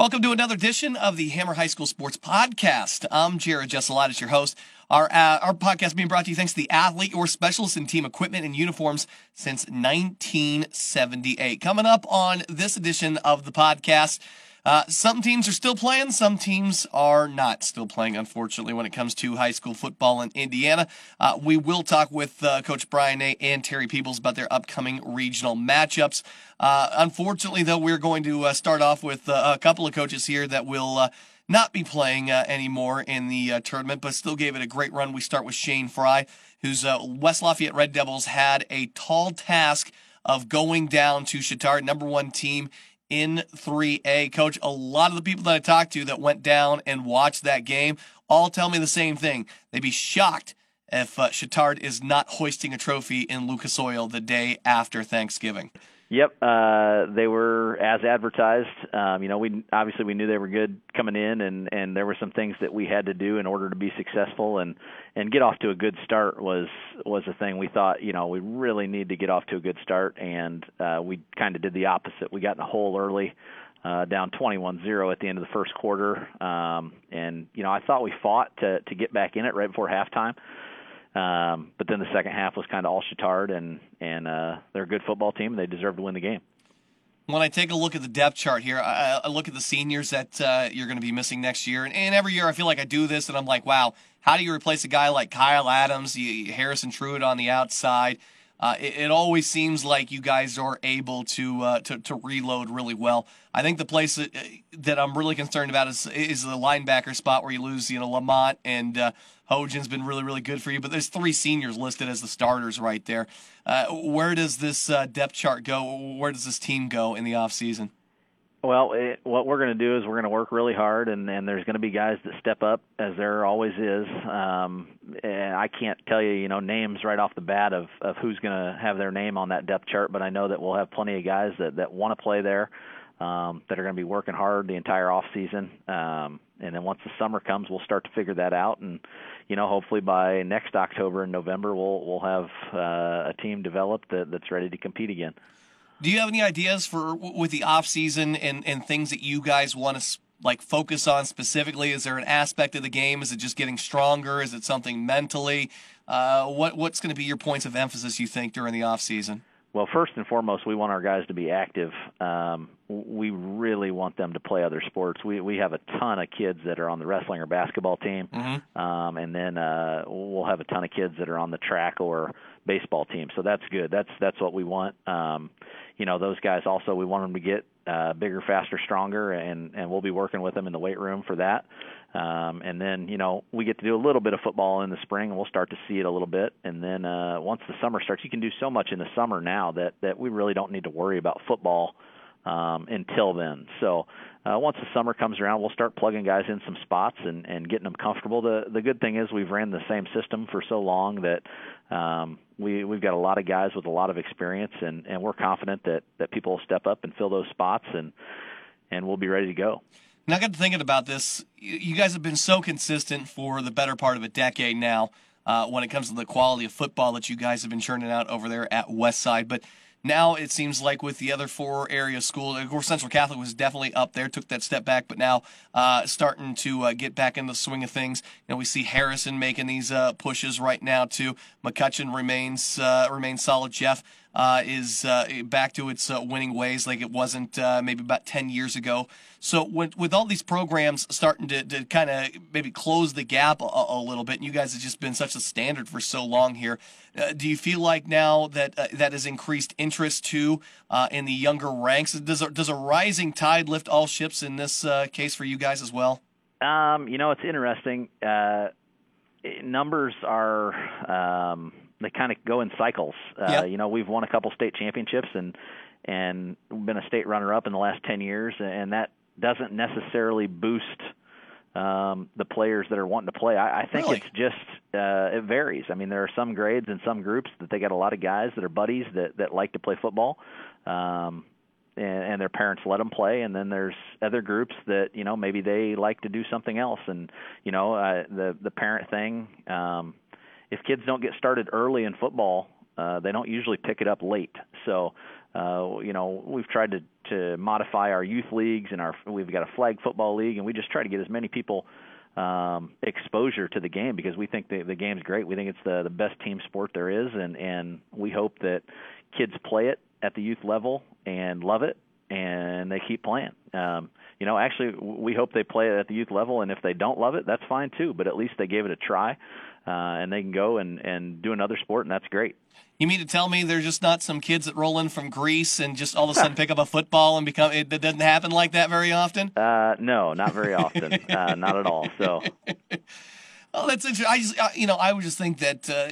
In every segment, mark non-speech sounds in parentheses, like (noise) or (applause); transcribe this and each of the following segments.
Welcome to another edition of the Hammer High School Sports Podcast. I'm Jared Jesselot, your host. Our uh, our podcast being brought to you thanks to the athlete or specialist in team equipment and uniforms since 1978. Coming up on this edition of the podcast. Uh, some teams are still playing, some teams are not still playing, unfortunately, when it comes to high school football in Indiana. Uh, we will talk with uh, Coach Brian A. and Terry Peebles about their upcoming regional matchups. Uh, unfortunately, though, we're going to uh, start off with uh, a couple of coaches here that will not be playing anymore in the tournament, but still gave it a great run. We start with Shane Fry, whose West Lafayette Red Devils had a tall task of going down to Chatard, number one team in 3A. Coach, a lot of the people that I talked to that went down and watched that game all tell me the same thing. They'd be shocked if uh, Chatard is not hoisting a trophy in Lucas Oil the day after Thanksgiving. Yep, uh, they were as advertised. Um, you know, we obviously we knew they were good coming in, and and there were some things that we had to do in order to be successful and and get off to a good start was was the thing we thought. You know, we really need to get off to a good start, and uh, we kind of did the opposite. We got in a hole early. Uh, down 21-0 at the end of the first quarter, um, and you know I thought we fought to to get back in it right before halftime. Um, but then the second half was kind of all Chatard, and and uh, they're a good football team. They deserve to win the game. When I take a look at the depth chart here, I, I look at the seniors that uh, you're going to be missing next year, and, and, every year I feel like I do this, and I'm like, wow, how do you replace a guy like Kyle Adams, Harrison Truitt on the outside? Uh, it, it, always seems like you guys are able to, uh, to to reload really well. I think the place that, that I'm really concerned about is is the linebacker spot where you lose, you know, Lamont and uh, Hojan's been really really good for you, but there's three seniors listed as the starters right there. Uh, where does this uh, depth chart go? Where does this team go in the off season? Well, it, what we're going to do is we're going to work really hard, and, and there's going to be guys that step up, as there always is. Um, and I can't tell you, you know, names right off the bat of of who's going to have their name on that depth chart, but I know that we'll have plenty of guys that that want to play there, um, that are going to be working hard the entire off season. Um, and then once the summer comes, we'll start to figure that out, and you know, hopefully by next October and November, we'll we'll have uh, a team developed that, that's ready to compete again. Do you have any ideas for with the off season and and things that you guys want to like focus on specifically? Is there an aspect of the game? Is it just getting stronger? Is it something mentally? Uh, what what's going to be your points of emphasis? You think during the off season? Well, first and foremost, we want our guys to be active. Um, we really want them to play other sports. We we have a ton of kids that are on the wrestling or basketball team, mm-hmm. um, and then uh, we'll have a ton of kids that are on the track or baseball team. So that's good. That's that's what we want. Um, you know those guys also we want them to get uh, bigger, faster, stronger, and and we'll be working with them in the weight room for that. Um, and then you know we get to do a little bit of football in the spring, and we'll start to see it a little bit. And then uh, once the summer starts, you can do so much in the summer now that that we really don't need to worry about football um, until then. So uh, once the summer comes around, we'll start plugging guys in some spots and, and getting them comfortable. The the good thing is we've ran the same system for so long that um, we we've got a lot of guys with a lot of experience, and and we're confident that that people will step up and fill those spots, and and we'll be ready to go. Now, I got to thinking about this. You guys have been so consistent for the better part of a decade now uh, when it comes to the quality of football that you guys have been churning out over there at Westside. But now it seems like with the other four area schools, of course, Central Catholic was definitely up there, took that step back, but now uh, starting to uh, get back in the swing of things. You know, we see Harrison making these uh, pushes right now too. McCutcheon remains uh, remains solid. Jeff uh, is uh, back to its uh, winning ways like it wasn't uh, maybe about 10 years ago. So with, with all these programs starting to, to kind of maybe close the gap a, a, little bit, and you guys have just been such a standard for so long here, uh, do you feel like now that uh, that has increased interest too in the younger ranks? Does a, does a rising tide lift all ships in this case for you guys as well? Um, you know, it's interesting. numbers are. Um, they kind of go in cycles. Uh, yep. You know, we've won a couple state championships and and been a state runner up in the last 10 years, and that doesn't necessarily boost um, the players that are wanting to play. I, I think really? it's just uh, it varies. I mean, there are some grades and some groups that they got a lot of guys that are buddies that that like to play football. Um, and, and their parents let them play and then there's other groups that you know maybe they like to do something else and you know uh, the the parent thing um if kids don't get started early in football, uh, they don't usually pick it up late. So, uh, you know, we've tried to to modify our youth leagues and our we've got a flag football league, and we just try to get as many people um, exposure to the game because we think the the game's great. We think it's the the best team sport there is, and and we hope that kids play it at the youth level and love it, and they keep playing. Um, you know, actually, we hope they play it at the youth level, and if they don't love it, that's fine too. But at least they gave it a try, uh, and they can go and and do another sport, and that's great. You mean to tell me there's just not some kids that roll in from Greece and just all of a sudden (laughs) pick up a football and become? It, it doesn't happen like that very often. Uh, no, not very often. (laughs) uh, not at all. So. (laughs) Oh, that's interesting. I just, you know, I would just think that uh,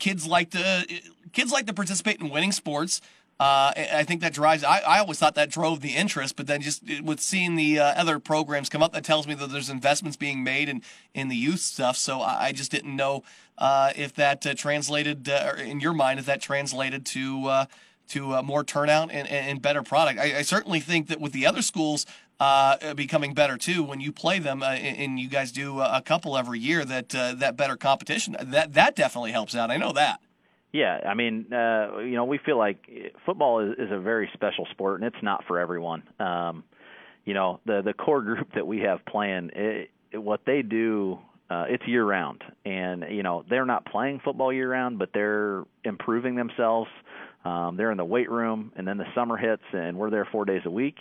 kids like to kids like to participate in winning sports. Uh, I think that drives. I, I always thought that drove the interest, but then just with seeing the uh, other programs come up, that tells me that there's investments being made in in the youth stuff. So I, I just didn't know uh, if that uh, translated uh, in your mind, if that translated to uh, to more turnout and, and better product. I, I, certainly think that with the other schools becoming better too, when you play them and you guys do a couple every year, that that better competition that that definitely helps out. I know that. Yeah, I mean, uh, you know, we feel like football is, is a very special sport, and it's not for everyone. Um, you know, the the core group that we have playing, it, what they do, uh, it's year round, and you know, they're not playing football year round, but they're improving themselves. Um, they're in the weight room, and then the summer hits, and we're there four days a week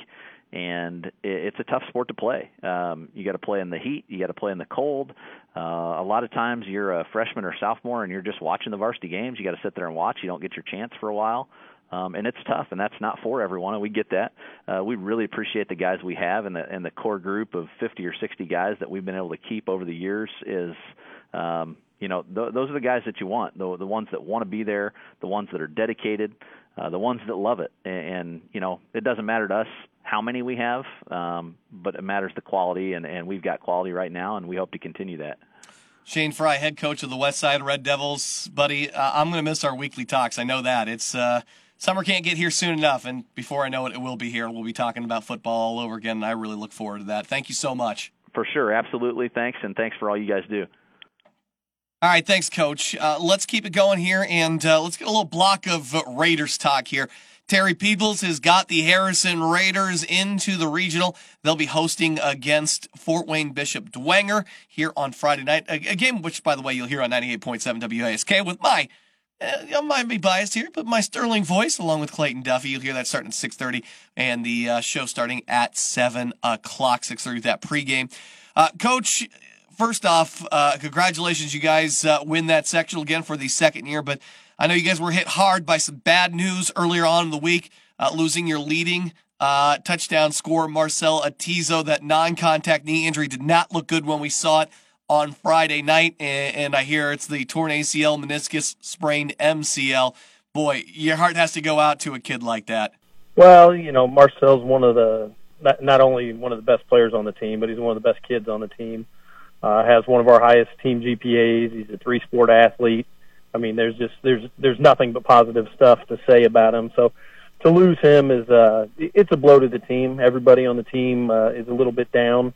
and it's a tough sport to play. Um, you got to play in the heat, you got to play in the cold. Uh, a lot of times you're a freshman or sophomore and you're just watching the varsity games. You got to sit there and watch. You don't get your chance for a while. Um, and it's tough, and that's not for everyone, and we get that. Uh, we really appreciate the guys we have, and the and the core group of 50 or 60 guys that we've been able to keep over the years is, um, you know, th- those are the guys that you want, the the ones that want to be there, the ones that are dedicated, uh, the ones that love it, and, and you know, it doesn't matter to us how many we have, um, but it matters the quality, and, and we've got quality right now, and we hope to continue that. Shane Fry, head coach of the West Side Red Devils, buddy. Uh, I'm going to miss our weekly talks. I know that it's uh, summer can't get here soon enough, and before I know it, it will be here. We'll be talking about football all over again, and I really look forward to that. Thank you so much. For sure, absolutely. Thanks, and thanks for all you guys do. All right, thanks, Coach. Uh, let's keep it going here, and uh, let's get a little block of Raiders talk here. Terry Peebles has got the Harrison Raiders into the regional. They'll be hosting against Fort Wayne Bishop Dwenger here on Friday night. A, a game which, by the way, you'll hear on 98.7 WASK with my uh, I might be biased here, but my sterling voice, along with Clayton Duffy, you'll hear that starting at 6.30, and the uh, show starting at 7 o'clock, 6.30 that pregame. Uh, Coach, first off, uh, congratulations, you guys uh, win that sectional again for the second year, but I know you guys were hit hard by some bad news earlier on in the week, uh, losing your leading uh, touchdown scorer, Marcel Atizo. That non contact knee injury did not look good when we saw it on Friday night. And, and I hear it's the torn ACL, meniscus, sprained MCL. Boy, your heart has to go out to a kid like that. Well, you know, Marcel's one of the, not, not only one of the best players on the team, but he's one of the best kids on the team. Uh, has one of our highest team GPAs. He's a three sport athlete. I mean, there's just there's there's nothing but positive stuff to say about him. So to lose him is uh, it's a blow to the team. Everybody on the team uh, is a little bit down.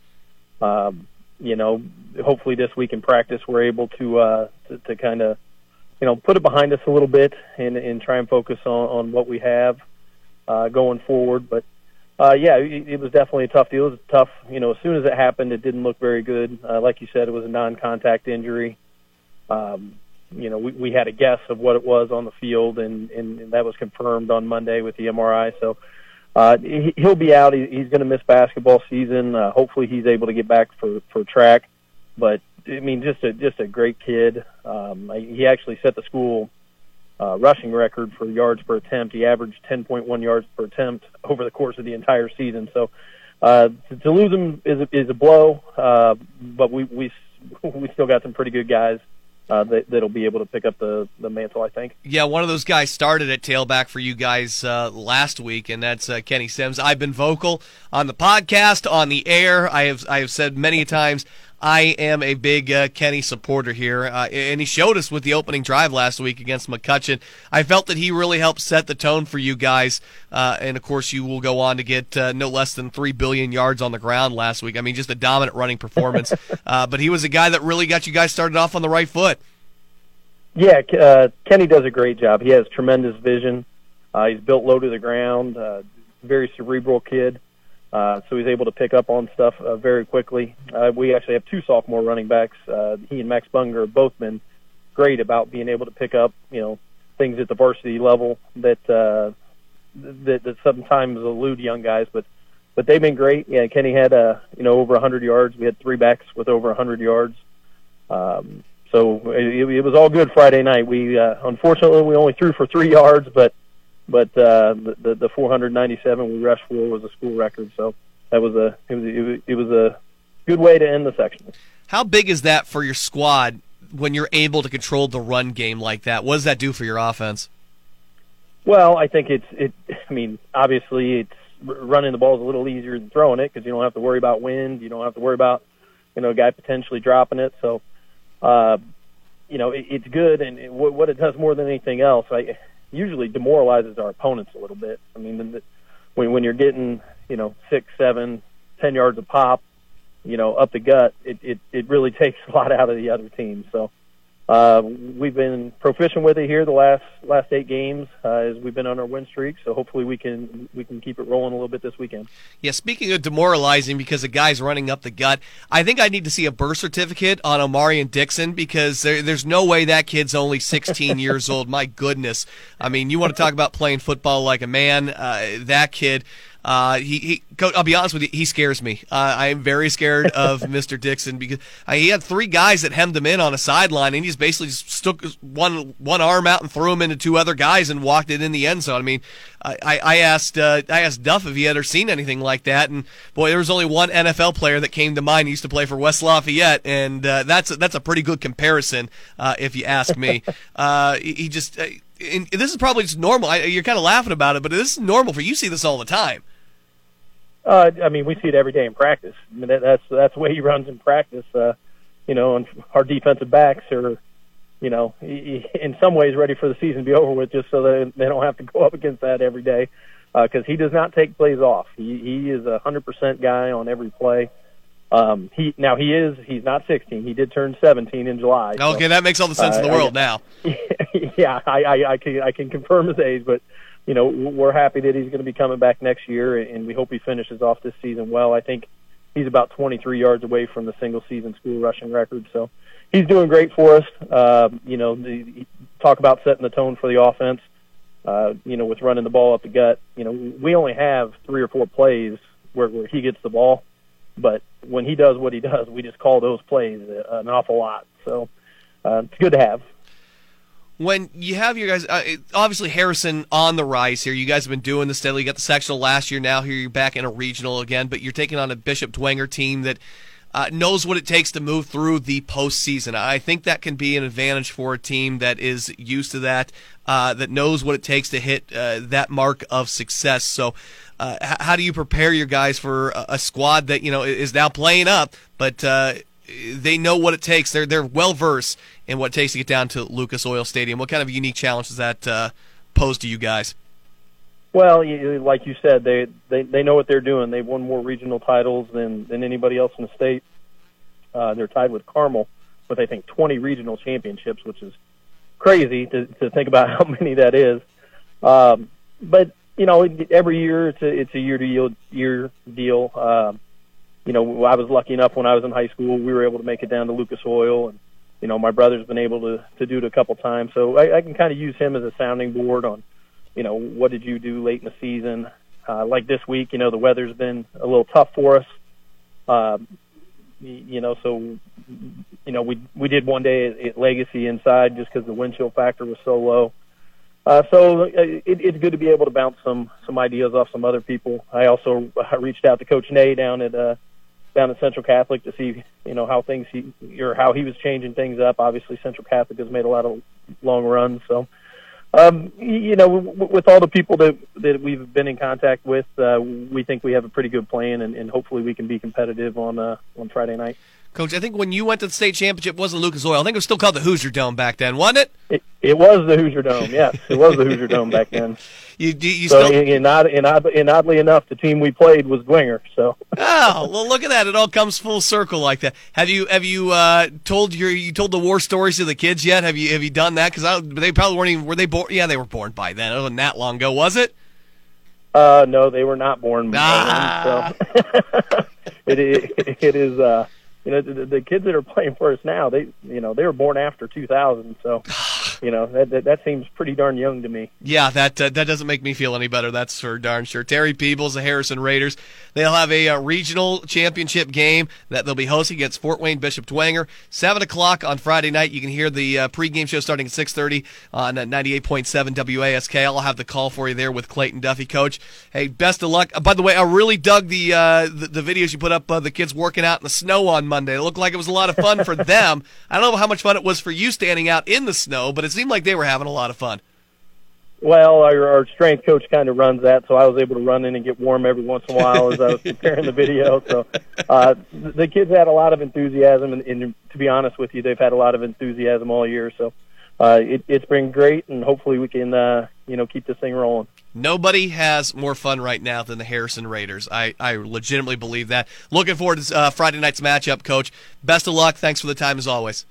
Um, you know, hopefully this week in practice we're able to uh, to, to kind of you know put it behind us a little bit and, and try and focus on, on what we have uh, going forward. But uh, yeah, it, it was definitely a tough deal. It was tough. You know, as soon as it happened, it didn't look very good. Uh, like you said, it was a non-contact injury. Um, you know, we, we had a guess of what it was on the field, and, and, and that was confirmed on Monday with the MRI. So uh, he, he'll be out. He, he's going to miss basketball season. Uh, hopefully, he's able to get back for for track. But I mean, just a just a great kid. Um, he actually set the school uh, rushing record for yards per attempt. He averaged 10.1 yards per attempt over the course of the entire season. So uh, to, to lose him is a, is a blow. Uh, but we we (laughs) we still got some pretty good guys uh, that, that'll be able to pick up the, the mantle, I think. Yeah, one of those guys started at tailback for you guys uh, last week, and that's uh, Kenny Sims. I've been vocal on the podcast, on the air. I have I have said many (laughs) times I am a big uh, Kenny supporter here, uh, and he showed us with the opening drive last week against McCutcheon. I felt that he really helped set the tone for you guys, uh, and of course, you will go on to get uh, no less than three billion yards on the ground last week. I mean, just a dominant running performance. (laughs) Uh, but he was a guy that really got you guys started off on the right foot. Yeah, uh, Kenny does a great job. He has tremendous vision. he's built low to the ground. very cerebral kid. Uh, so he's able to pick up on stuff uh, very quickly. Uh, we actually have two sophomore running backs. Uh, he and Max Bunger have both been great about being able to pick up, you know, things at the varsity level that uh, that, that sometimes elude young guys. But but they've been great. Yeah, Kenny had uh, you know over 100 yards. We had three backs with over 100 yards. Um, so it, it was all good Friday night. We uh, unfortunately we only threw for three yards, but but uh, the the 497 we rushed for was a school record. So that was a it was was, it was a good way to end the section. How big is that for your squad when you're able to control the run game like that? What does that do for your offense? Well, I think it's it. I mean, obviously, it's running the ball is a little easier than throwing it because you don't have to worry about wind. You don't have to worry about you know a guy potentially dropping it. So, uh, you know, it, it's good. And it, what it does more than anything else, I usually demoralizes our opponents a little bit. I mean, when when you're getting you know six, seven, ten yards of pop, you know, up the gut, it it it really (laughs) takes a lot out of the other team. So uh, we've been proficient with it here the last last eight games uh, as we've been on our win streak. So hopefully we can we can keep it rolling a little bit this weekend. Yeah, speaking of demoralizing because the guy's running up the gut, I think I need to see a birth certificate on Omarion Dixon because there, there's no way that kid's only 16 (laughs) years old. My goodness, I mean, you want to talk about playing football like a man? Uh, that kid. Uh, he, he, I'll be honest with you, he scares me. Uh, I am very scared (laughs) of Mr. Dixon because uh, he had three guys that hemmed him in on a sideline, and he just basically just stuck one one arm out and threw him into two other guys and walked it in the end zone. I mean, I, I asked uh, I asked Duff if he had ever seen anything like that, and boy, there was only one NFL player that came to mind. He used to play for West Lafayette, and uh, that's a, that's a pretty good comparison, uh, if you ask me. (laughs) Uh, he just. Uh, and this is probably just normal. I, you're kind of laughing about it, but this is normal for you. See this all the time. Uh, I mean, we see it every day in practice. I mean, that, that's that's the way he runs in practice. Uh, you know, and our defensive backs are, you know, in some ways ready for the season to be over with, just so that they don't have to go up against that every day. Because uh, he does not take plays off. He he is a hundred percent guy on every play. Um, he now he is he's not 16. He did turn 17 in July. Okay, so, that makes all the sense uh, in the world I, now. (laughs) Yeah, I, I I can I can confirm his age, but you know, we're happy that he's going to be coming back next year, and we hope he finishes off this season well. I think he's about 23 yards away from the single season school rushing record, so he's doing great for us. Uh, you know, the, talk about setting the tone for the offense. Uh, you know, with running the ball up the gut. You know, we only have three or four plays where, where he gets the ball, but when he does what he does, we just call those plays an awful lot. So uh, it's good to have when you have your guys, uh, obviously Harrison on the rise here. You guys have been doing this steadily. You got the sectional last year. Now here you're back in a regional again, but you're taking on a Bishop Dwenger team that uh, knows what it takes to move through the postseason. I think that can be an advantage for a team that is used to that, uh, that knows what it takes to hit uh, that mark of success. So, uh, how do you prepare your guys for a, a, squad that you know is now playing up, but uh, they know what it takes. They're they're well versed in what it takes to get down to Lucas Oil Stadium. What kind of unique challenge does that uh, pose to you guys? Well, like you said, they, they they know what they're doing. They've won more regional titles than than anybody else in the state. Uh, they're tied with Carmel with I think 20 regional championships, which is crazy to to think about (laughs) how many that is. Um, but you know, every year it's a it's a year to year year deal. Um, you know, I was lucky enough when I was in high school, we were able to make it down to Lucas Oil, and you know, my brother's been able to to do it a couple times, so I, I can kind of use him as a sounding board on, you know, what did you do late in the season? Uh, like this week, you know, the weather's been a little tough for us. Uh, you know, so you know, we we did one day at, at Legacy inside just because the wind chill factor was so low. Uh, so uh, it, it's good to be able to bounce some some ideas off some other people. I also I reached out to Coach Nay down at uh, down at Central Catholic to see you know how things he or how he was changing things up. Obviously, Central Catholic has made a lot of long runs, so um, you know with all the people that that we've been in contact with, uh, we think we have a pretty good plan, and, and hopefully we can be competitive on uh, on Friday night. Coach, I think when you went to the state championship, wasn't Lucas Oil. I think it was still called the Hoosier Dome back then, wasn't it? It, it was the Hoosier Dome. Yes, it was the Hoosier Dome back then. (laughs) you, you so, still... and, odd, and, odd, and oddly enough, the team we played was Dwenger. So. oh well, look at that! It all comes full circle like that. Have you have you uh, told your you told the war stories to the kids yet? Have you have you done that? Because they probably weren't even were they born? Yeah, they were born by then. It wasn't that long ago, was it? Uh, no, they were not born. Ah. So (laughs) it, it it is. Uh, you know, the, the kids that are playing for us now, they you know they were born after 2000, so you know that, that that seems pretty darn young to me. Yeah, that uh, that doesn't make me feel any better. That's for darn sure. Terry Peebles, the Harrison Raiders, they'll have a uh, regional championship game that they'll be hosting against Fort Wayne Bishop Dwenger. Seven o'clock on Friday night. You can hear the uh, pregame show starting at six thirty on uh, ninety eight point seven WASK. I'll have the call for you there with Clayton Duffy, coach. Hey, best of luck. Uh, by the way, I really dug the uh, the, the, videos you put up. Uh, the kids working out in the snow on Monday. It looked like it was a lot of fun for (laughs) them. I don't know how much fun it was for you standing out in the snow, but it seemed like they were having a lot of fun. Well, our, our strength coach kind of runs that, so I was able to run in and get warm every once in a while as I was (laughs) preparing the video. So uh, the kids had a lot of enthusiasm, and, and to be honest with you, they've had a lot of enthusiasm all year. So uh, it, it's been great, and hopefully we can uh, you know keep this thing rolling. Nobody has more fun right now than the Harrison Raiders. I, I legitimately believe that. Looking forward to uh, Friday night's matchup, Coach. Best of luck. Thanks for the time as always.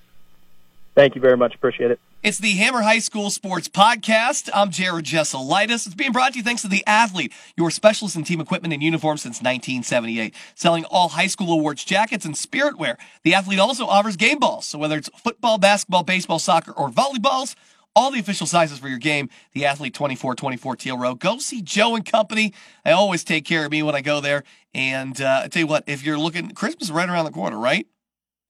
Thank you very much. Appreciate it. It's the Hammer High School Sports Podcast. I'm Jared Jesselitis. It's being brought to you thanks to The Athlete, your specialist in team equipment and uniforms since 1978. Selling all high school awards jackets and spirit wear. The Athlete also offers game balls. So whether it's football, basketball, baseball, soccer, or volleyballs, all the official sizes for your game. The Athlete 2424 Teal Row. Go see Joe and Company. They always take care of me when I go there. And uh, I tell you what, if you're looking, Christmas is right around the corner, right?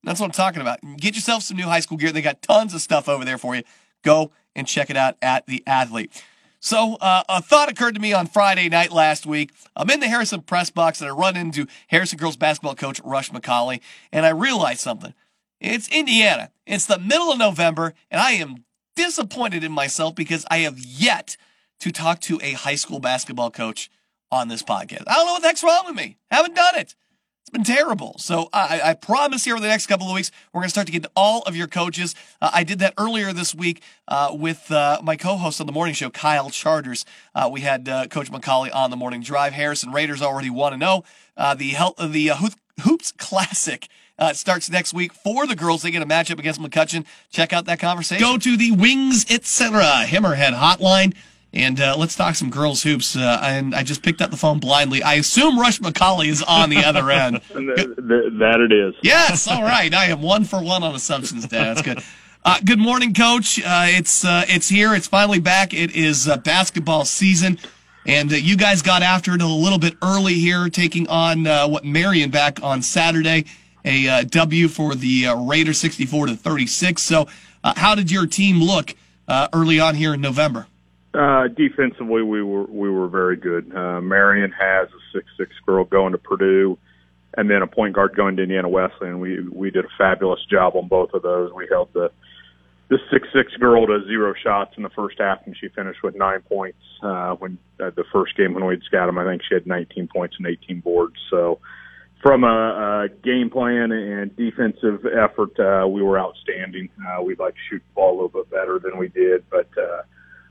That's what I'm talking about. Get yourself some new high school gear. They got tons of stuff over there for you. Go and check it out at the Athlete. So uh, a thought occurred to me on Friday night last week. I'm in the Harrison press box and I run into Harrison girls basketball coach Rush McCauley, and I realized something. It's Indiana. It's the middle of November, and I am disappointed in myself because I have yet to talk to a high school basketball coach on this podcast. I don't know what the heck's wrong with me. Haven't done it. It's been terrible. So I, I, promise here over the next couple of weeks, we're going to start to get to all of your coaches. Uh, I did that earlier this week uh, with uh, my co-host on the morning show, Kyle Charters. Uh, we had uh, Coach McCauley on the morning drive. Harrison Raiders already want to know uh, the the Hoops Classic. Uh, starts next week for the girls. They get a matchup against McCutcheon. Check out that conversation. Go to the Wings Etc. Hammerhead Hotline. And uh, let's talk some girls hoops. Uh, and I just picked up the phone blindly. I assume Rush McCauley is on the other (laughs) end. that it is. Yes. All right. I am one for one on assumptions, Dad. That's good. Uh, good morning, Coach. Uh, it's uh, it's here. It's finally back. It is uh, basketball season, and you guys got after it a little bit early here, taking on what Marion back on Saturday. A W for the Raiders, sixty-four to thirty-six. So, how did your team look early on here in November? Uh, defensively, we were we were very good. Uh, Marion has a six six girl going to Purdue, and then a point guard going to Indiana Wesleyan. We we did a fabulous job on both of those. We held the the six six girl to zero shots in the first half, and she finished with nine points. Uh, when uh, the first game when we'd scout them, I think she had 19 points and 18 boards. So, from a, a game plan and defensive effort, uh, we were outstanding. Uh, we'd like to shoot the ball a little bit better than we did, but. Uh,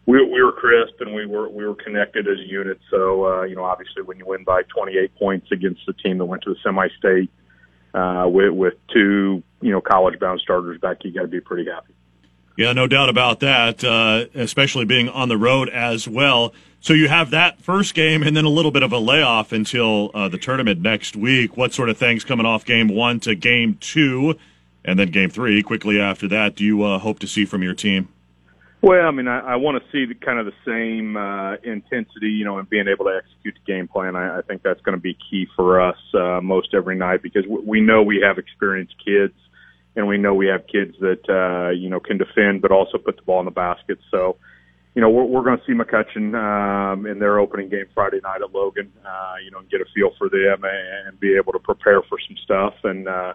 we, we were crisp and we were we were connected as a unit. So uh, you know, obviously, when you win by 28 points against the team that went to the semi-state uh, with with two you know college-bound starters back, you got to be pretty happy. Yeah, no doubt about that. Uh, especially being on the road as well. So you have that first game and then a little bit of a layoff until uh, the tournament next week. What sort of things coming off game one to game two, and then game three quickly after that? Do you uh, hope to see from your team? Well, I mean, I, I want to see the kind of the same uh, intensity, you know, and being able to execute the game plan. I, I think that's going to be key for us uh, most every night because we know we have experienced kids, and we know we have kids that uh, you know can defend, but also put the ball in the basket. So, you know, we're, we're going to see McCutcheon um, in their opening game Friday night at Logan, uh, you know, and get a feel for them and be able to prepare for some stuff and. uh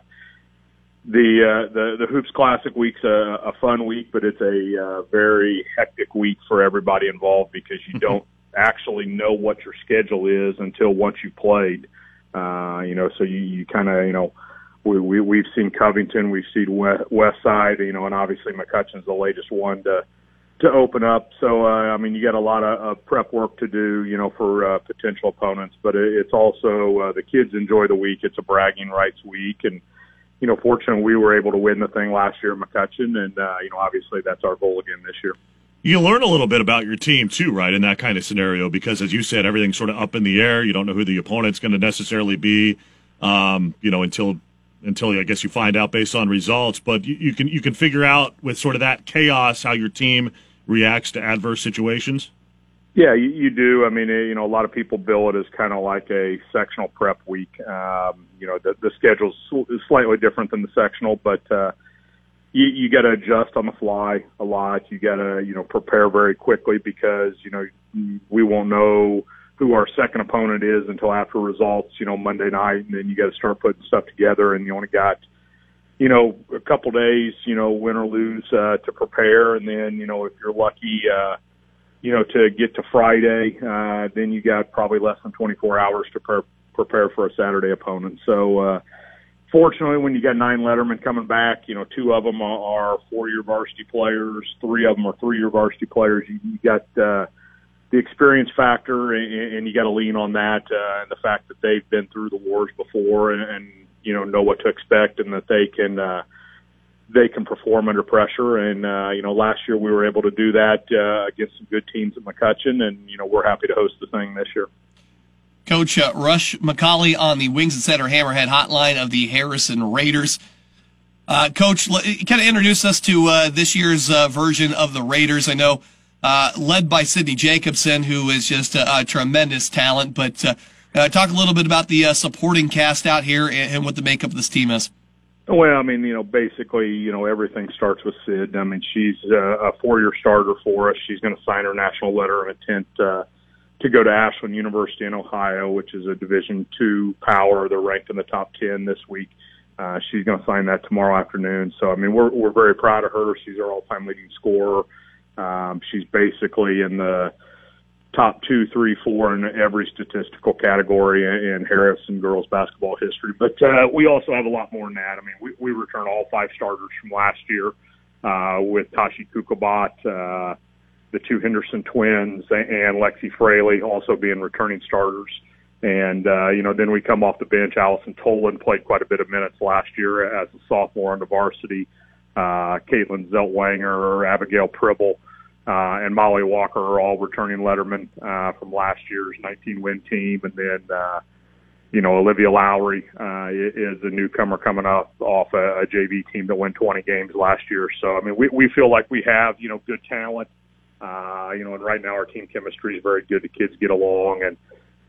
the uh, the the hoops classic week's a, a fun week, but it's a uh, very hectic week for everybody involved because you mm-hmm. don't actually know what your schedule is until once you played. Uh, you know, so you, you kind of you know we, we we've seen Covington, we've seen West Side, you know, and obviously McCutcheon's the latest one to to open up. So uh, I mean, you got a lot of, of prep work to do, you know, for uh, potential opponents. But it, it's also uh, the kids enjoy the week. It's a bragging rights week, and you know, fortunately, we were able to win the thing last year in McCutcheon, and uh, you know, obviously, that's our goal again this year. You learn a little bit about your team too, right? In that kind of scenario, because as you said, everything's sort of up in the air. You don't know who the opponent's going to necessarily be, um, you know, until until I guess you find out based on results. But you, you can you can figure out with sort of that chaos how your team reacts to adverse situations. Yeah, you, you do. I mean, eh, you know, a lot of people bill it as kind of like a sectional prep week. Um, you know, the, the schedule's slightly different than the sectional, but uh, you, you got to adjust on the fly a lot. You got to, you know, prepare very quickly because you know we won't know who our second opponent is until after results. You know, Monday night, and then you got to start putting stuff together, and you only got you know, a couple days, you know, win or lose, uh, to prepare. And then, you know, if you're lucky, uh, you know, to get to Friday, uh, then you got probably less than 24 hours to pre- prepare for a Saturday opponent. So, uh, fortunately, when you got nine Lettermen coming back, you know, two of them are four-year varsity players, three of them are three-year varsity players. You, you got uh, the experience factor, and, and you got to lean on that, uh, and the fact that they've been through the wars before, and, and you know know what to expect, and that they can. Uh, they can perform under pressure. And, uh, you know, last year we were able to do that uh, against some good teams at McCutcheon, and, you know, we're happy to host the thing this year. Coach uh, Rush McCauley on the Wings Etc. Hammerhead hotline of the Harrison Raiders. Uh, Coach, kind of introduce us to uh, this year's uh, version of the Raiders. I know, led by Sidney Jacobson, who is just a, a tremendous talent, but talk a little bit about the supporting cast out here and, and what the makeup of this team is. Well, I mean, you know, basically, you know, everything starts with Sid. I mean, she's a, a four-year starter for us. She's going to sign her national letter of intent uh, to go to Ashland University in Ohio, which is a Division two power. They're ranked in the top ten this week. Uh, she's going to sign that tomorrow afternoon. So, I mean, we're we're very proud of her. She's our all-time leading scorer. Um, she's basically in the top two, three, four in every statistical category in Harrison girls basketball history. But uh, we also have a lot more than that. I mean, we, we return all five starters from last year uh, with Tashi Kukobat, uh, the two Henderson twins, and Lexi Fraley also being returning starters. And, uh, you know, then we come off the bench. Allison Tolan played quite a bit of minutes last year as a sophomore on the varsity. Uh, Caitlin Zeltwanger, Abigail Pribble and Molly Walker are all returning Lettermen uh, from last year's 19 win team. And then, uh, you know, Olivia Lowry uh, is a newcomer coming off off a, a JV team that won 20 games last year. So, I mean, we, we feel like we have, you know, good talent. Uh, you know, and right now our team chemistry is very good. The kids get along and,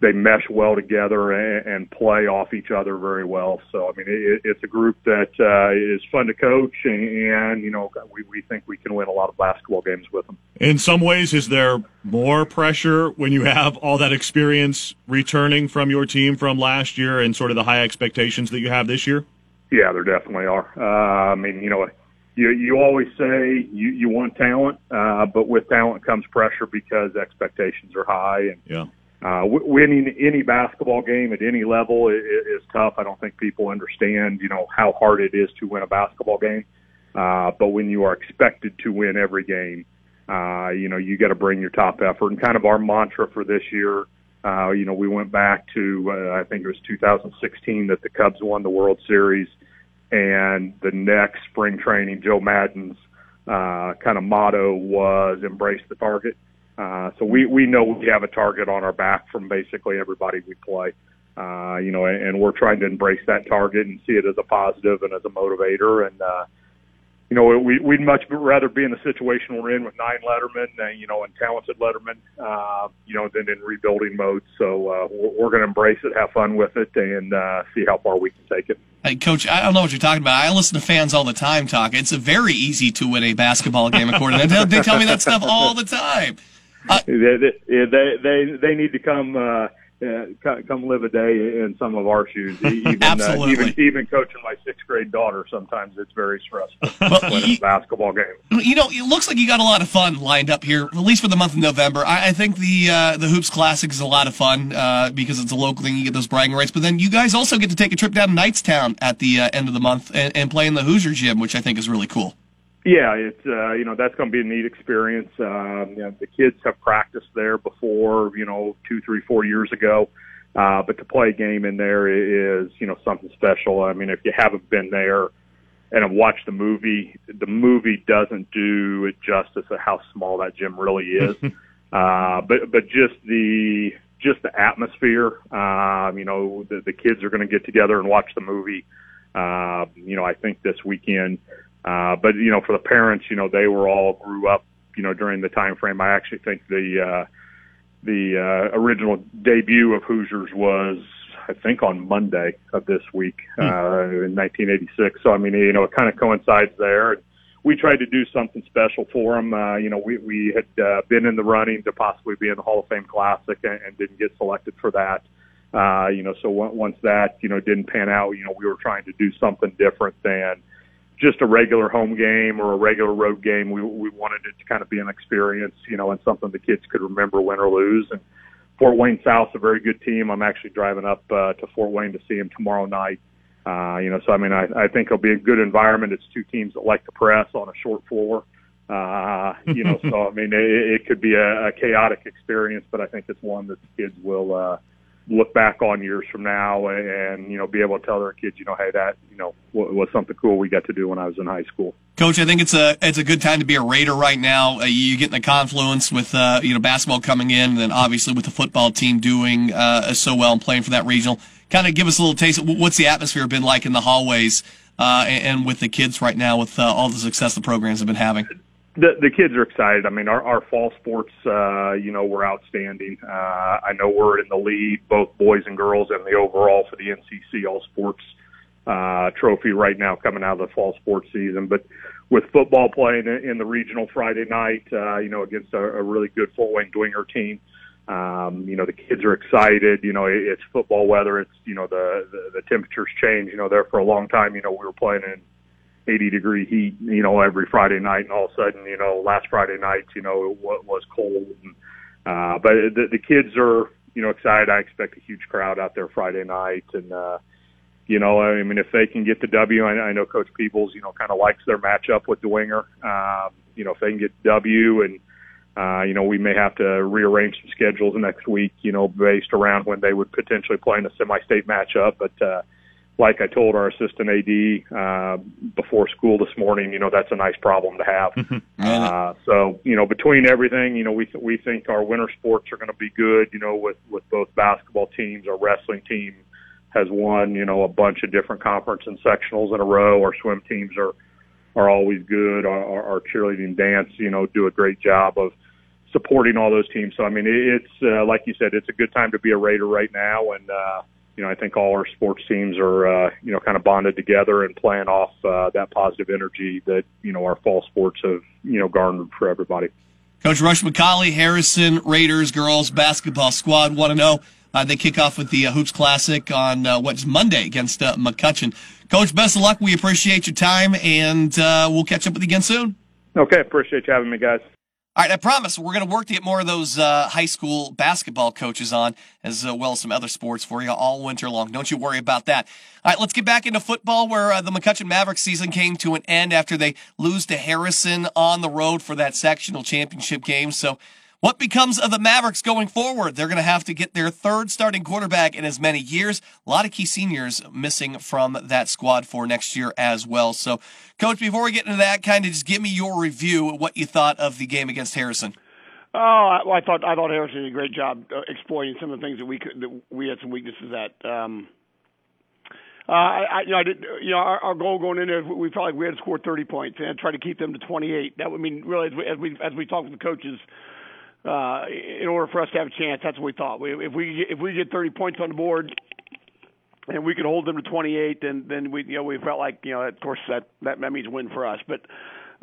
they mesh well together and, and play off each other very well. So, I mean, it, it's a group that uh, is fun to coach, and, and you know, we, we think we can win a lot of basketball games with them. In some ways, is there more pressure when you have all that experience returning from your team from last year and sort of the high expectations that you have this year? Yeah, there definitely are. Uh, I mean, you know, you you always say you you want talent, uh, but with talent comes pressure because expectations are high and. Yeah uh, winning any basketball game at any level is, is tough. I don't think people understand, you know, how hard it is to win a basketball game. Uh, but when you are expected to win every game, uh, you know, you got to bring your top effort. And kind of our mantra for this year, uh, you know, we went back to, uh, I think it was 2016 that the Cubs won the World Series. And the next spring training, Joe Maddon's uh, kind of motto was embrace the target. So we, we know we have a target on our back from basically everybody we play. Uh, you know, and, and we're trying to embrace that target and see it as a positive and as a motivator. And, uh, you know, we, we'd much rather be in the situation we're in with nine Lettermen, uh, you know, and talented Lettermen, uh, you know, than in rebuilding mode. So uh, we're, we're going to embrace it, have fun with it, and uh, see how far we can take it. Hey, Coach, I don't know what you're talking about. I listen to fans all the time talk. It's very easy to win a basketball game, according to them. They tell me that stuff all the time. Uh, they, they they they need to come uh, uh, come live a day in some of our shoes. Even, Absolutely. Uh, even even coaching my sixth grade daughter, sometimes it's very stressful. (laughs) Well, a basketball game. You know, it looks like you got a lot of fun lined up here, at least for the month of November. I, I think the uh, the hoops classic is a lot of fun uh, because it's a local thing. You get those bragging rights, but then you guys also get to take a trip down to Knightstown at the uh, end of the month and, and play in the Hoosier Gym, which I think is really cool. Yeah, it's uh, you know that's going to be a neat experience. Um, you know, the kids have practiced there before, you know, two, three, four years ago. Uh, but to play a game in there is, you know, something special. I mean, if you haven't been there and have watched the movie. The movie doesn't do it justice of how small that gym really is. (laughs) uh, but but just the just the atmosphere. Um, you know, the, the kids are going to get together and watch the movie. Uh, you know, I think this weekend. Uh, but you know, for the parents, you know, they were all grew up, you know, during the time frame. I actually think the uh, the uh, original debut of Hoosiers was, I think, on Monday of this week uh, in 1986. So I mean, you know, it kind of coincides there. We tried to do something special for them. Uh, you know, we we had uh, been in the running to possibly be in the Hall of Fame Classic and, and didn't get selected for that. Uh, you know, so once that you know didn't pan out, you know, we were trying to do something different than just a regular home game or a regular road game. We we wanted it to kind of be an experience, you know, and something the kids could remember, win or lose. And Fort Wayne South's a very good team. I'm actually driving up uh, to Fort Wayne to see them tomorrow night. Uh, you know, so I mean, I, I think it'll be a good environment. It's two teams that like to press on a short floor. Uh, you know, (laughs) so I mean, it, it could be a, a chaotic experience, but I think it's one that the kids will. Uh, look back on years from now and you know be able to tell their kids you know hey that you know was something cool we got to do when I was in high school. Coach, I think it's a it's a good time to be a Raider right now. Uh, you get in the confluence with uh, you know basketball coming in, and then obviously with the football team doing uh, so well and playing for that regional. Kind of give us a little taste. What's the atmosphere been like in the hallways uh, and, with the kids right now with uh, all the success the programs have been having? The the kids are excited. I mean, our our fall sports, uh, you know, were outstanding. Uh, I know we're in the lead, both boys and girls, in the overall for the NCC All Sports uh, trophy right now, coming out of the fall sports season. But with football playing in the regional Friday night, uh, you know, against a, a really good Fort Wayne Dwenger team. Um, you know, the kids are excited. You know, it's football weather. It's, you know, the, the, the temperatures change. You know, there for a long time, you know, we were playing in 80 degree heat, you know, every Friday night, and all of a sudden, you know, last Friday night, you know, it was cold. And, uh, but the, the kids are, you know, excited. I expect a huge crowd out there Friday night, and uh, you know, I mean, if they can get the W, I, I know Coach Peebles, you know, kind of likes their matchup with the Dwenger. Um, you know, if they can get W, and uh, you know, we may have to rearrange some schedules next week, you know, based around when they would potentially play in a semi-state matchup, but. uh like I told our assistant AD uh, before school this morning, you know that's a nice problem to have. Mm-hmm. uh, so you know between everything, you know we th- we think our winter sports are going to be good. You know with with both basketball teams, our wrestling team has won you know a bunch of different conference and sectionals in a row. Our swim teams are are always good. Our, our, our cheerleading dance, you know, do a great job of supporting all those teams. So I mean, it's uh, like you said, it's a good time to be a Raider right now, and uh, you know, I think all our sports teams are, uh, you know, kind of bonded together and playing off uh, that positive energy that, you know, our fall sports have, you know, garnered for everybody. Coach Rush McCauley, Harrison Raiders girls basketball squad want to know. Uh, they kick off with the uh, Hoops Classic on uh, what's Monday against uh, McCutcheon. Coach, best of luck. We appreciate your time, and uh, we'll catch up with you again soon. Okay, appreciate you having me, guys. All right, I promise we're going to work to get more of those uh, high school basketball coaches on, as uh, well as some other sports for you all winter long. Don't you worry about that. All right, let's get back into football, where uh, the McCutcheon Mavericks season came to an end after they lose to Harrison on the road for that sectional championship game. So what becomes of the Mavericks going forward? They're going to have to get their third starting quarterback in as many years. A lot of key seniors missing from that squad for next year as well. So, Coach, before we get into that, kind of just give me your review of what you thought of the game against Harrison. Oh, well, I thought I thought Harrison did a great job uh, exploiting some of the things that we could that we had some weaknesses at. Um, uh, I, I, you know, I did, you know, our, our goal going in there, we felt like we had to score 30 points and try to keep them to 28. That would mean really, as we as we, as we talked with the coaches, uh, in order for us to have a chance. That's what we thought. We, if we if we get 30 points on the board and we could hold them to 28, then then we you know we felt like you know of course that that, that means win for us. But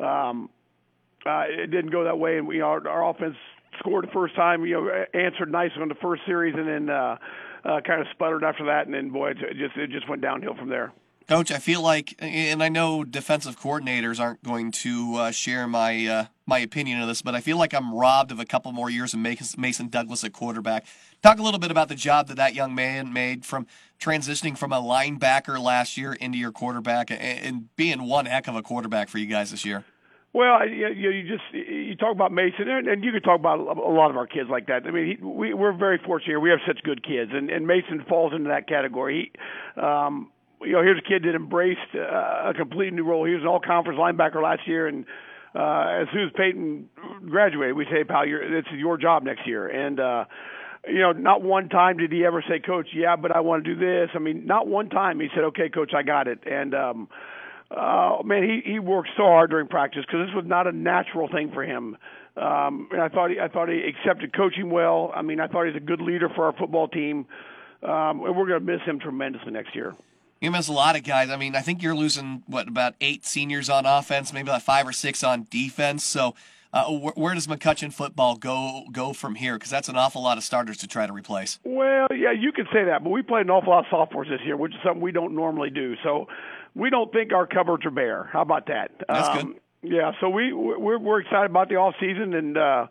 um, uh, it didn't go that way, and we our, our offense scored the first time. You know, answered nice on the first series, and then uh, uh, kind of sputtered after that, and then boy, it just it just went downhill from there. Coach, I feel like, and I know defensive coordinators aren't going to uh, share my uh, my opinion of this, but I feel like I'm robbed of a couple more years of Mason Douglas at quarterback. Talk a little bit about the job that that young man made from transitioning from a linebacker last year into your quarterback and being one heck of a quarterback for you guys this year. Well, you, you just you talk about Mason, and you can talk about a lot of our kids like that. I mean, he, we, we're very fortunate here. We have such good kids, and, and Mason falls into that category. He, um, you know, here's a kid that embraced uh, a completely new role. He was an all-conference linebacker last year, and uh, as soon as Peyton graduated, we say, "Pal, you're, it's your job next year." And uh, you know, not one time did he ever say, "Coach, yeah, but I want to do this." I mean, not one time he said, "Okay, coach, I got it." And um, uh, man, he he worked so hard during practice because this was not a natural thing for him. Um, and I thought he I thought he accepted coaching well. I mean, I thought he's a good leader for our football team. Um, and we're going to miss him tremendously next year. You miss a lot of guys. I mean, I think you're losing what about eight seniors on offense, maybe like five or six on defense. So, uh, wh- where does McCutcheon football go go from here? Because that's an awful lot of starters to try to replace. Well, yeah, you could say that, but we played an awful lot of sophomores this year, which is something we don't normally do. So, we don't think our cupboards are bare. How about that? That's um, good. Yeah, so we we're we're excited about the off season, and uh,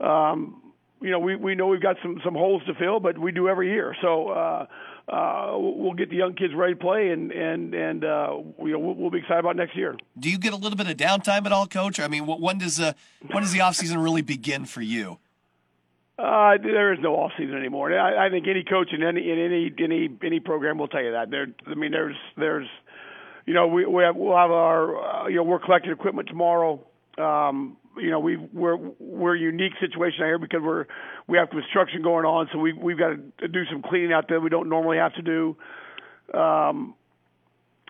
um, you know we we know we've got some some holes to fill, but we do every year. So. Uh, uh, we'll get the young kids ready to play, and and and uh, we, we'll, we'll be excited about next year. Do you get a little bit of downtime at all, Coach? I mean, wh- when does uh, when does the off season really begin for you? Uh, there is no off season anymore. I, I think any coach in any in any any any program will tell you that. There, I mean, there's there's, you know, we we have, we'll have our uh, you know we're collecting equipment tomorrow. Um, you know, we we're we're a unique situation out here because we're we have construction going on, so we we've got to do some cleaning out there we don't normally have to do. Um,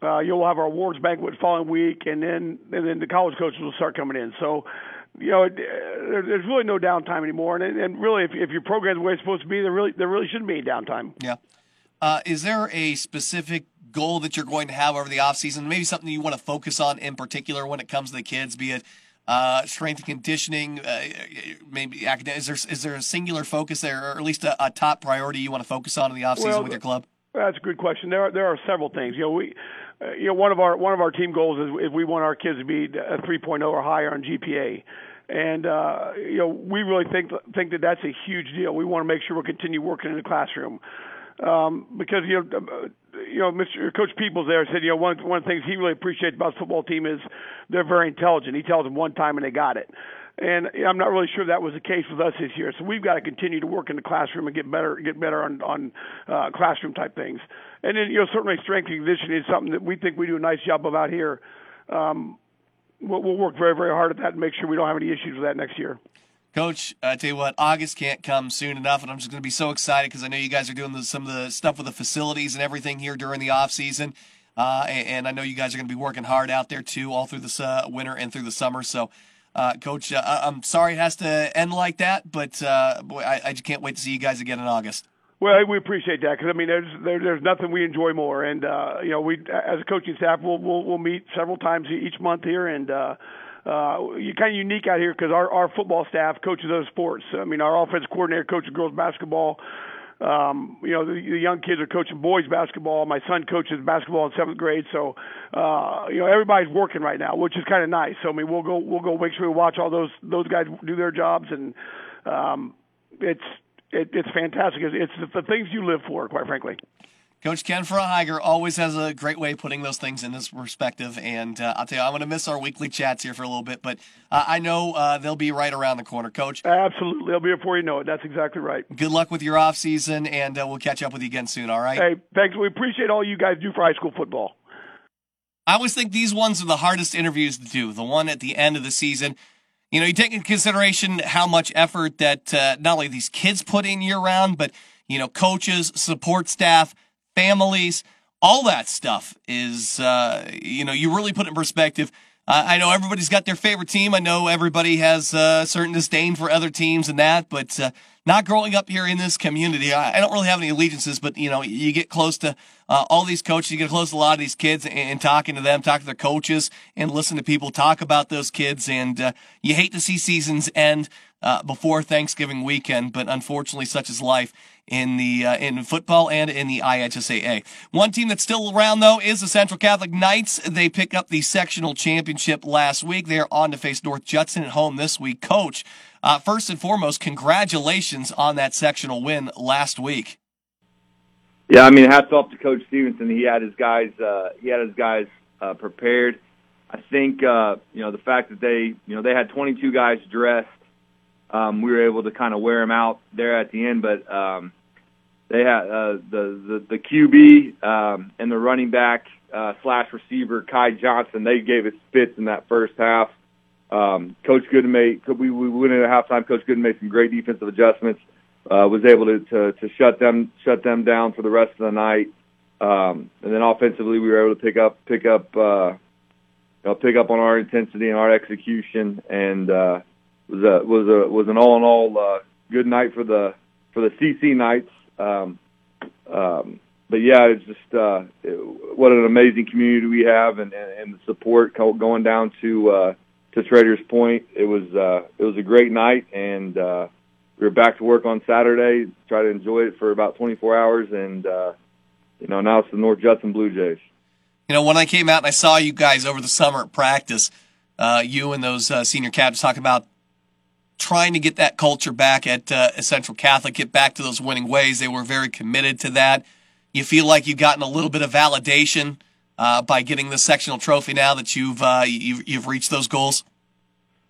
uh, you'll have our awards banquet following week, and then and then the college coaches will start coming in. So, you know, it, there, there's really no downtime anymore. And, and really, if, if your program's the way it's supposed to be, there really there really shouldn't be downtime. Yeah. Uh, is there a specific goal that you're going to have over the off season? Maybe something you want to focus on in particular when it comes to the kids, be it uh, strength and conditioning, uh, maybe academic. Is there is there a singular focus there, or at least a, a top priority you want to focus on in the off season Well, with your club? That's a good question. There are there are several things. You know, we uh, you know one of our one of our team goals is if we want our kids to be a 3.0 or higher on GPA. And uh, you know, we really think think that that's a huge deal. We want to make sure we'll continue working in the classroom um, because you know, uh, you know, Mr. Coach Peoples there said, you know, one one of the things he really appreciates about the football team is they're very intelligent. He tells them one time and they got it. And I'm not really sure that was the case with us this year. So we've got to continue to work in the classroom and get better, get better on on uh, classroom type things. And then you know, certainly strength and conditioning is something that we think we do a nice job of out here. Um, we'll, we'll work very very hard at that and make sure we don't have any issues with that next year. Coach, I tell you what, August can't come soon enough, and I'm just going to be so excited because I know you guys are doing the, some of the stuff with the facilities and everything here during the off season, uh, and, and, I know you guys are going to be working hard out there too, all through this uh, winter and through the summer. So, uh, Coach, uh, I'm sorry it has to end like that, but uh, boy, I, I just can't wait to see you guys again in August. Well, we appreciate that because I mean, there's there, there's nothing we enjoy more, and uh, you know, we as a coaching staff, we'll we'll, we'll meet several times each month here, and. Uh, uh, you're kind of unique out here because our, our football staff coaches other sports. I mean, our offensive coordinator coaches girls basketball. Um, you know, the, the young kids are coaching boys basketball. My son coaches basketball in seventh grade. So, uh, you know, everybody's working right now, which is kind of nice. So, I mean, we'll go, we'll go make sure we watch all those, those guys do their jobs. And, um, it's, it, it's fantastic. It's, it's the things you live for, quite frankly. Coach Ken Froheiger always has a great way of putting those things in his perspective. And uh, I'll tell you, I'm going to miss our weekly chats here for a little bit, but uh, I know uh, they'll be right around the corner, Coach. Absolutely. They'll be before you know it. That's exactly right. Good luck with your off season, and uh, we'll catch up with you again soon, all right? Hey, thanks. We appreciate all you guys do for high school football. I always think these ones are the hardest interviews to do, the one at the end of the season. You know, you take into consideration how much effort that uh, not only these kids put in year round, but, you know, coaches, support staff – families, all that stuff is, uh, you know, you really put in perspective. Uh, I know everybody's got their favorite team. I know everybody has a uh, certain disdain for other teams and that, but uh, not growing up here in this community, I, I, don't really have any allegiances. But you know, you get close to uh, all these coaches, you get close to a lot of these kids, and, and, talking to them, talk to their coaches, and listen to people talk about those kids. And uh, you hate to see seasons end uh, before Thanksgiving weekend, but unfortunately, such is life in the uh, in football and in the IHSAA. One team that's still around though is the Central Catholic Knights. They pick up the sectional championship last week. They're on to face North Judson at home this week. Coach, uh, first and foremost, congratulations on that sectional win last week. Yeah, I mean, hats off to Coach Stevenson. He had his guys. Uh, he had his guys uh, prepared. I think uh, you know the fact that they you know they had 22 guys dressed um, we were able to kind of wear them out there at the end. But um, they had uh, the, the the QB um, and the running back uh, slash receiver Kai Johnson. They gave us fits in that first half. Um, Coach Gooden made we we went into halftime. Coach Gooden made some great defensive adjustments. Uh, was able to, to to shut them shut them down for the rest of the night. Um, and then offensively, we were able to pick up pick up uh, you know, pick up on our intensity and our execution, and uh, was a was a was an all in all uh, good night for the for the CC Knights. Um, um, but yeah, it's just uh, it, what an amazing community we have, and, and, and the support going down to uh, to Traders Point. It was uh, it was a great night, and uh, we were back to work on Saturday. Try to enjoy it for about 24 hours, and uh, you know now it's the North Judson Blue Jays. You know, when I came out and I saw you guys over the summer at practice, uh, you and those uh, senior captains talking about trying to get that culture back at uh, Central Catholic, get back to those winning ways. They were very committed to that. You feel like you've gotten a little bit of validation uh, by getting the sectional trophy now that you've, uh, you've you've reached those goals.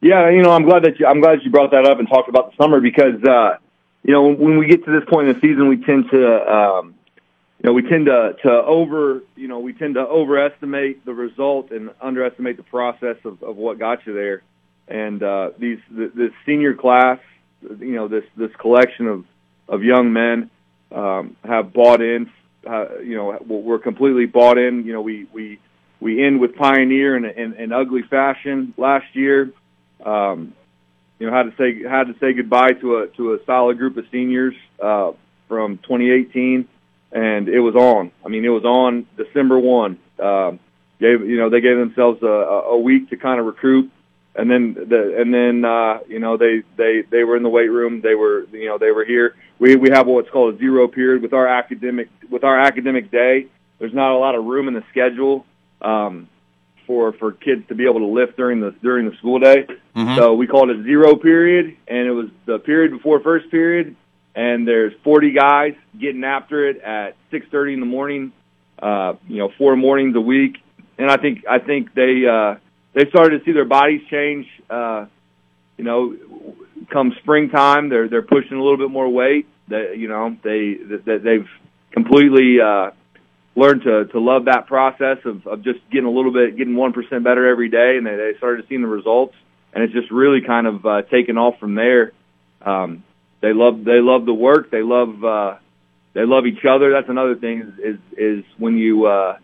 Yeah, you know, I'm glad that you, I'm glad you brought that up and talked about the summer because uh, you know when we get to this point in the season, we tend to um, you know we tend to to over you know we tend to overestimate the result and underestimate the process of, of what got you there and uh, these this senior class, you know, this this collection of of young men um, have bought in. Uh, you know, we're completely bought in. You know, we we we end with Pioneer in in, in ugly fashion last year. Um, you know, had to say had to say goodbye to a to a solid group of seniors uh, from 2018, and it was on. I mean, it was on December one. Um, gave you know they gave themselves a, a week to kind of recruit and then the and then uh, you know they they they were in the weight room. They were you know they were here. We we have what's called a zero period with our academic with our academic day. There's not a lot of room in the schedule um, for for kids to be able to lift during the during the school day. Mm-hmm. So we called it a zero period, and it was the period before first period. And there's 40 guys getting after it at 6:30 in the morning. Uh, you know, four mornings a week, and I think I think they. Uh, they started to see their bodies change. Uh, you know, come springtime, they're they're pushing a little bit more weight. They, you know, they that they've completely uh, learned to to love that process of of just getting a little bit, getting one percent better every day, and they, they started seeing the results, and it's just really kind of uh, taken off from there. Um, they love they love the work. They love uh, they love each other. That's another thing is is, is when you uh,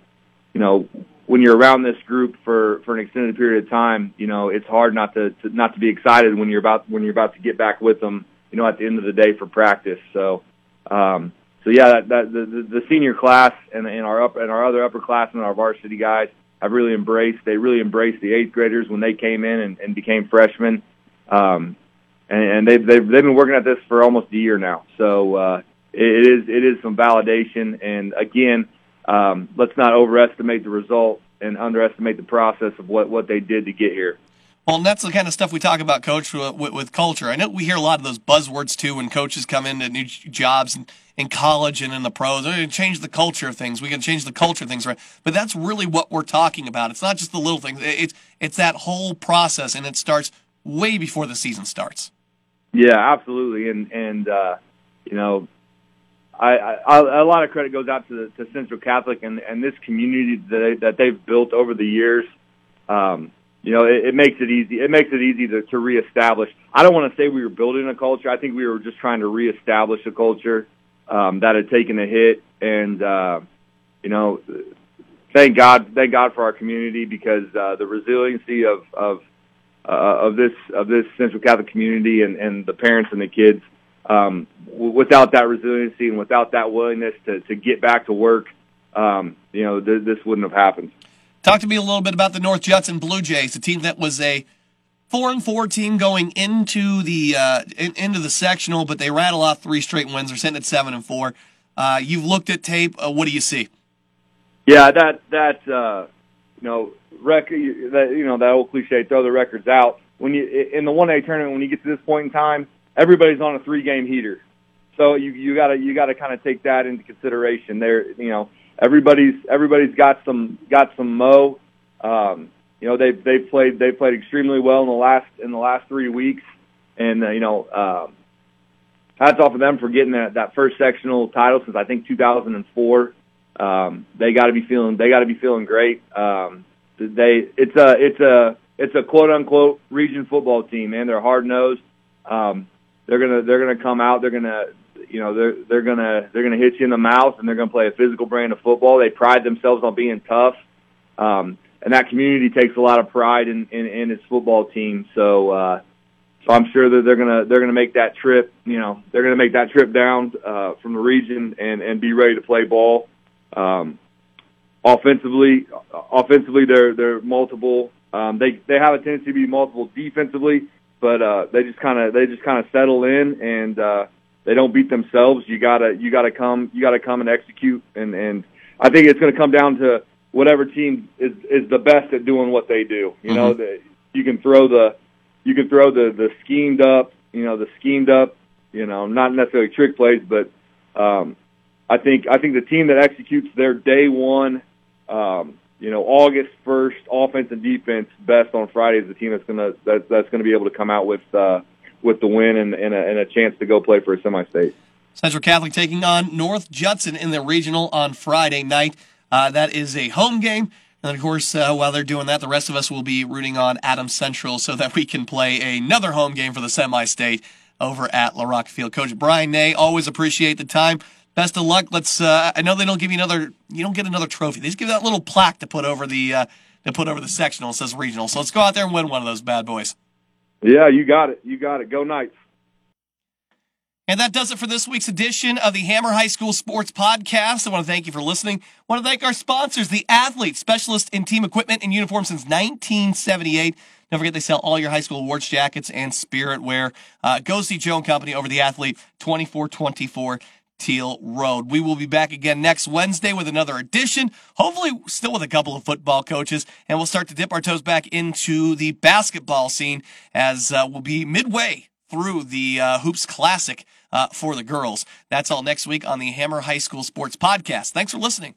you know when you're around this group for for an extended period of time, you know it's hard not to, to not to be excited when you're about when you're about to get back with them. You know, at the end of the day for practice. So, um, so yeah, that, that the, the senior class and, and our up and our other upperclassmen, our varsity guys, have really embraced. They really embraced the eighth graders when they came in and, and became freshmen. Um, and, and they've, they've they've been working at this for almost a year now. So uh, it, it is it is some validation. And again, um, let's not overestimate the result and underestimate the process of what, what they did to get here. Well, and that's the kind of stuff we talk about, Coach, with, with, culture. I know we hear a lot of those buzzwords too when coaches come into new jobs in, in college and in the pros. Going to change the culture of things. We can change the culture of things, right? But that's really what we're talking about. It's not just the little things. It's it's that whole process, and it starts way before the season starts. Yeah, absolutely. And and uh, you know, I, I, a lot of credit goes out to, the, to Central Catholic and, and this community that, they, that they've built over the years. Um, you know, it, it makes it easy. It makes it easy to, to reestablish. I don't want to say we were building a culture. I think we were just trying to reestablish a culture um, that had taken a hit. And uh, you know, thank God, thank God for our community because uh, the resiliency of of uh, of this of this Central Catholic community and, and the parents and the kids um, w- without that resiliency and without that willingness to, to get back to work, um, you know, th- this wouldn't have happened. Talk to me a little bit about the North Judson Blue Jays, a team that was a four and four team going into the uh, in, into the sectional, but they rattle off three straight wins. They're sitting at seven and four. Uh, you've looked at tape. Uh, what do you see? Yeah, that that uh, you know record that you know that old cliche throw the records out when you in the one A tournament when you get to this point in time everybody's on a three game heater. So you you gotta you gotta kind of take that into consideration. There, you know, everybody's everybody's got some got some mo. Um, you know, they've they've played they played extremely well in the last in the last three weeks, and uh, you know, um, hats off to them for getting that, that first sectional title since I think 2004. Um, they got to be feeling they got to be feeling great. Um, they it's a it's a it's a quote unquote region football team, man. They're hard nosed. Um, they're gonna they're gonna come out. They're gonna you know they're they're gonna they're gonna hit you in the mouth, and they're gonna play a physical brand of football. They pride themselves on being tough, um, and that community takes a lot of pride in in, in its football team. So. uh so I'm sure that they're gonna they're gonna make that trip. You know, they're gonna make that trip down uh, from the region and and be ready to play ball. Um, offensively, offensively they're they're multiple. Um, they they have a tendency to be multiple defensively, but uh, they just kind of they just kind of settle in and uh, they don't beat themselves. You gotta you gotta come you gotta come and execute and and I think it's going to come down to whatever team is is the best at doing what they do. You mm-hmm. know, the, you can throw the you can throw the the schemed up, you know, the schemed up, you know, not necessarily trick plays, but um, I think I think the team that executes their day one, um, you know, August first offense and defense best on Friday is the team that's gonna that, that's gonna be able to come out with uh, with the win and, and, a, and a chance to go play for a semi-state. Central Catholic taking on North Judson in the regional on Friday night. Uh, that is a home game. And of course, uh, while they're doing that, the rest of us will be rooting on Adams Central so that we can play another home game for the semi-state over at La Rock Field. Coach Brian Nay, always appreciate the time. Best of luck. Let's. Uh, I know they don't give you another. You don't get another trophy. They just give you that little plaque to put over the uh, to put over the sectional. It says regional. So let's go out there and win one of those bad boys. Yeah, you got it. You got it. Go Knights. And that does it for this week's edition of the Hammer High School Sports Podcast. I want to thank you for listening. I want to thank our sponsors, the Athlete, specialist in team equipment and uniform since 1978. Don't forget they sell all your high school awards jackets and spirit wear. Uh, go see Joe and Company over the Athlete 2424 Teal Road. We will be back again next Wednesday with another edition, hopefully still with a couple of football coaches, and we'll start to dip our toes back into the basketball scene as uh, we'll be midway through the uh, Hoops Classic uh, for the girls. That's all next week on the Hammer High School Sports Podcast. Thanks for listening.